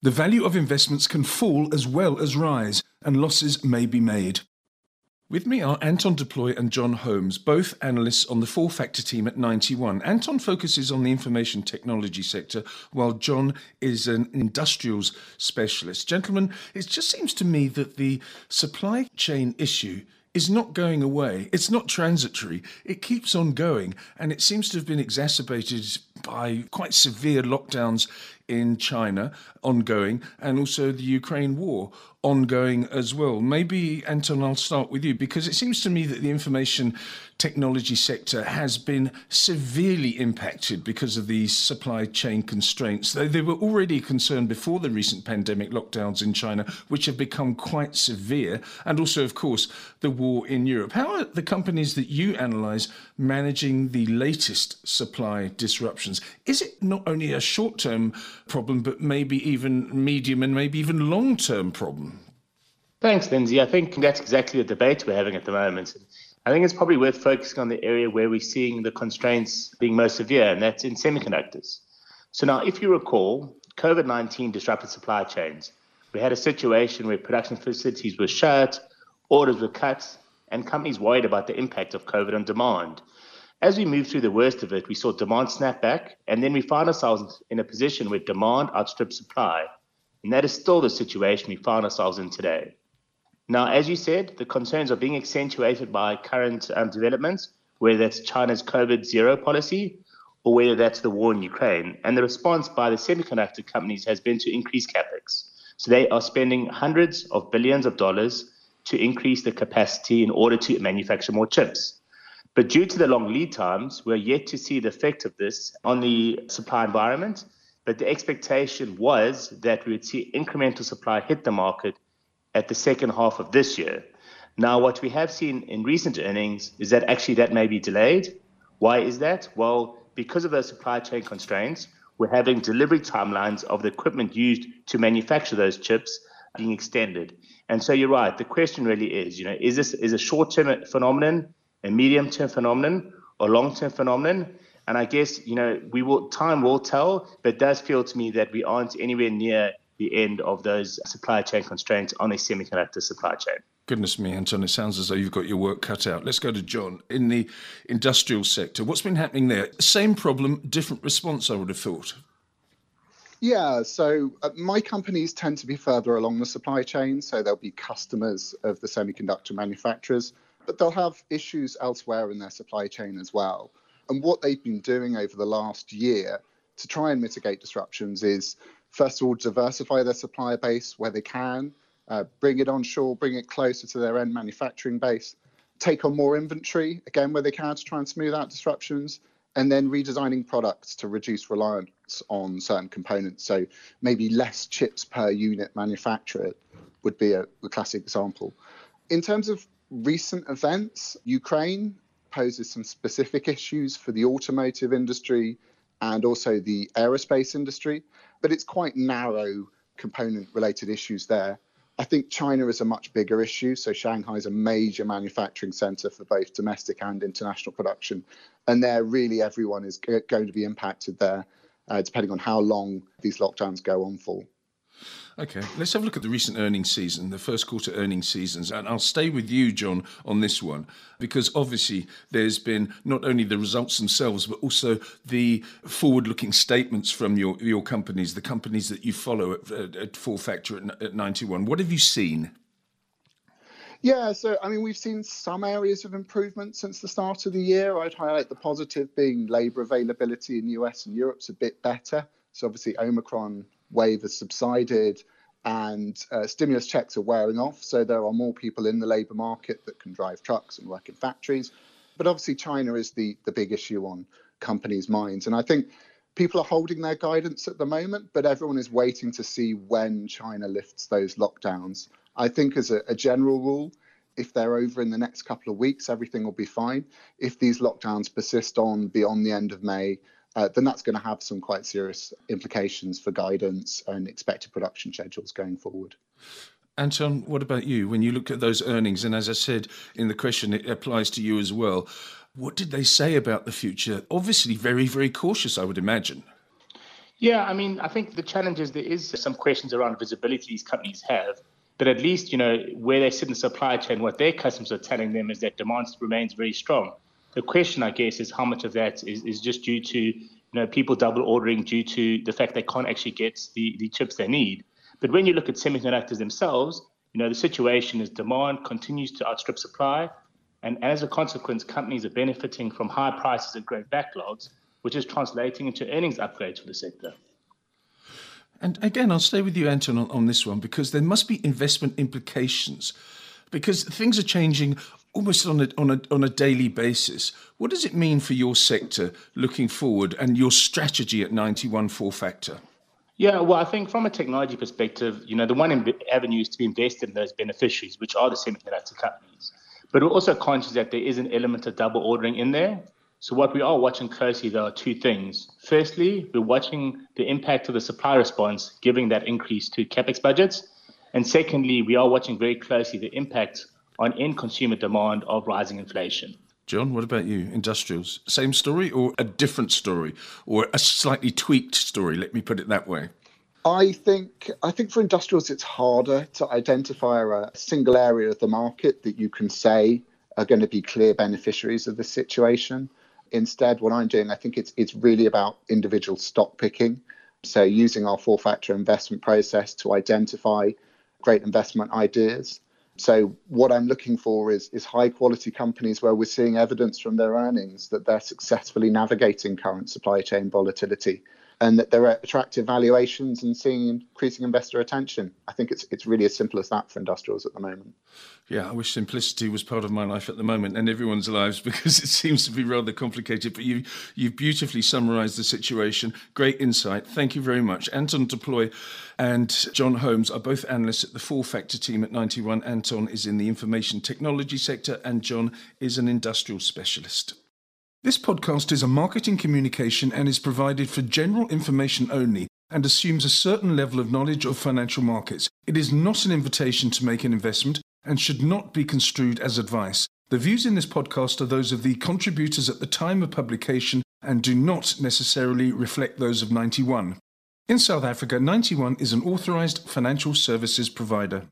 The value of investments can fall as well as rise, and losses may be made. With me are Anton du Plooy and John Holmes, both analysts on the Four Factor team at Ninety One. Anton focuses on the information technology sector, while John is an industrials specialist. Gentlemen, it just seems to me that the supply chain issue is not going away. It's not transitory. It keeps on going, and it seems to have been exacerbated by quite severe lockdowns in China ongoing and also the Ukraine war ongoing as well. Maybe, Anton, I'll start with you because it seems to me that the information technology sector has been severely impacted because of these supply chain constraints. They, they were already concerned before the recent pandemic lockdowns in China, which have become quite severe, and also, of course, the war in Europe. How are the companies that you analyse managing the latest supply disruptions? Is it not only a short term problem, but maybe even medium and maybe even long term problem? Thanks, Lindsay. I think that's exactly the debate we're having at the moment. I think it's probably worth focusing on the area where we're seeing the constraints being most severe, and that's in semiconductors. So now, if you recall, COVID 19 disrupted supply chains. We had a situation where production facilities were shut, orders were cut, and companies worried about the impact of COVID on demand. As we moved through the worst of it, we saw demand snap back, and then we found ourselves in a position where demand outstripped supply. And that is still the situation we find ourselves in today. Now, as you said, the concerns are being accentuated by current um, developments, whether that's China's COVID zero policy or whether that's the war in Ukraine. And the response by the semiconductor companies has been to increase capex. So they are spending hundreds of billions of dollars to increase the capacity in order to manufacture more chips. But due to the long lead times, we're yet to see the effect of this on the supply environment. But the expectation was that we would see incremental supply hit the market at the second half of this year. Now, what we have seen in recent earnings is that actually that may be delayed. Why is that? Well, because of those supply chain constraints, we're having delivery timelines of the equipment used to manufacture those chips being extended. And so you're right. The question really is, you know, is this is a short-term phenomenon, a medium-term phenomenon, or long-term phenomenon? And I guess you know we will time will tell, but it does feel to me that we aren't anywhere near the end of those supply chain constraints on a semiconductor supply chain. Goodness me, Anton, it sounds as though you've got your work cut out. Let's go to John. In the industrial sector, what's been happening there? Same problem, different response, I would have thought. Yeah, so uh, my companies tend to be further along the supply chain, so they'll be customers of the semiconductor manufacturers, but they'll have issues elsewhere in their supply chain as well. And what they've been doing over the last year to try and mitigate disruptions is first of all, diversify their supplier base where they can, uh, bring it onshore, bring it closer to their end manufacturing base, take on more inventory, again, where they can to try and smooth out disruptions, and then redesigning products to reduce reliance on certain components. So maybe less chips per unit manufactured would be a, a classic example. In terms of recent events, Ukraine poses some specific issues for the automotive industry and also the aerospace industry but it's quite narrow component related issues there. I think China is a much bigger issue. So Shanghai is a major manufacturing center for both domestic and international production. And there, really, everyone is g- going to be impacted there, uh, depending on how long these lockdowns go on for. Okay, let's have a look at the recent earnings season, the first quarter earnings seasons. And I'll stay with you, John, on this one, because obviously there's been not only the results themselves, but also the forward looking statements from your, your companies, the companies that you follow at, at, at Four Factor at, at Ninety One. What have you seen? Yeah, so I mean, we've seen some areas of improvement since the start of the year. I'd highlight the positive being labour availability in the US and Europe's a bit better. So obviously, Omicron wave has subsided and uh, stimulus checks are wearing off. So there are more people in the labour market that can drive trucks and work in factories. But obviously, China is the, the big issue on companies' minds. And I think people are holding their guidance at the moment, but everyone is waiting to see when China lifts those lockdowns. I think, as a, a general rule, if they're over in the next couple of weeks, everything will be fine. If these lockdowns persist on beyond the end of May, uh, then that's going to have some quite serious implications for guidance and expected production schedules going forward. Anton, what about you? When you look at those earnings, and as I said in the question, it applies to you as well. What did they say about the future? Obviously, very, very cautious, I would imagine. Yeah, I mean, I think the challenge is there is some questions around visibility these companies have. But at least, you know, where they sit in the supply chain, what their customers are telling them is that demand remains very strong. The question, I guess, is how much of that is, is just due to, you know, people double ordering due to the fact they can't actually get the, the chips they need. But when you look at semiconductors themselves, you know, the situation is demand continues to outstrip supply. And as a consequence, companies are benefiting from high prices and great backlogs, which is translating into earnings upgrades for the sector. And again, I'll stay with you, Anton, on, on this one because there must be investment implications because things are changing almost on a, on, a, on a daily basis. What does it mean for your sector looking forward and your strategy at Ninety One Four Factor? Yeah, well, I think from a technology perspective, you know, the one avenue is to be invested in those beneficiaries, which are the semiconductor companies. But we're also conscious that there is an element of double ordering in there. So what we are watching closely, there are two things. Firstly, we're watching the impact of the supply response, giving that increase to capex budgets. And secondly, we are watching very closely the impact on end consumer demand of rising inflation. John, what about you? Industrials, same story or a different story or a slightly tweaked story? Let me put it that way. I think I think for industrials it's harder to identify a single area of the market that you can say are going to be clear beneficiaries of the situation. Instead, what I'm doing, I think it's it's really about individual stock picking. So using our four factor investment process to identify great investment ideas. So what I'm looking for is is high quality companies where we're seeing evidence from their earnings that they're successfully navigating current supply chain volatility and that there are attractive valuations and seeing increasing investor attention. I think it's it's really as simple as that for industrials at the moment. Yeah, I wish simplicity was part of my life at the moment and everyone's lives because it seems to be rather complicated. But you you've beautifully summarised the situation. Great insight. Thank you very much. Anton du Plooy and John Holmes are both analysts at the Four Factor team at Ninety One. Anton is in the information technology sector and John is an industrial specialist. This podcast is a marketing communication and is provided for general information only and assumes a certain level of knowledge of financial markets. It is not an invitation to make an investment and should not be construed as advice. The views in this podcast are those of the contributors at the time of publication and do not necessarily reflect those of Ninety One. In South Africa, Ninety One is an authorized financial services provider.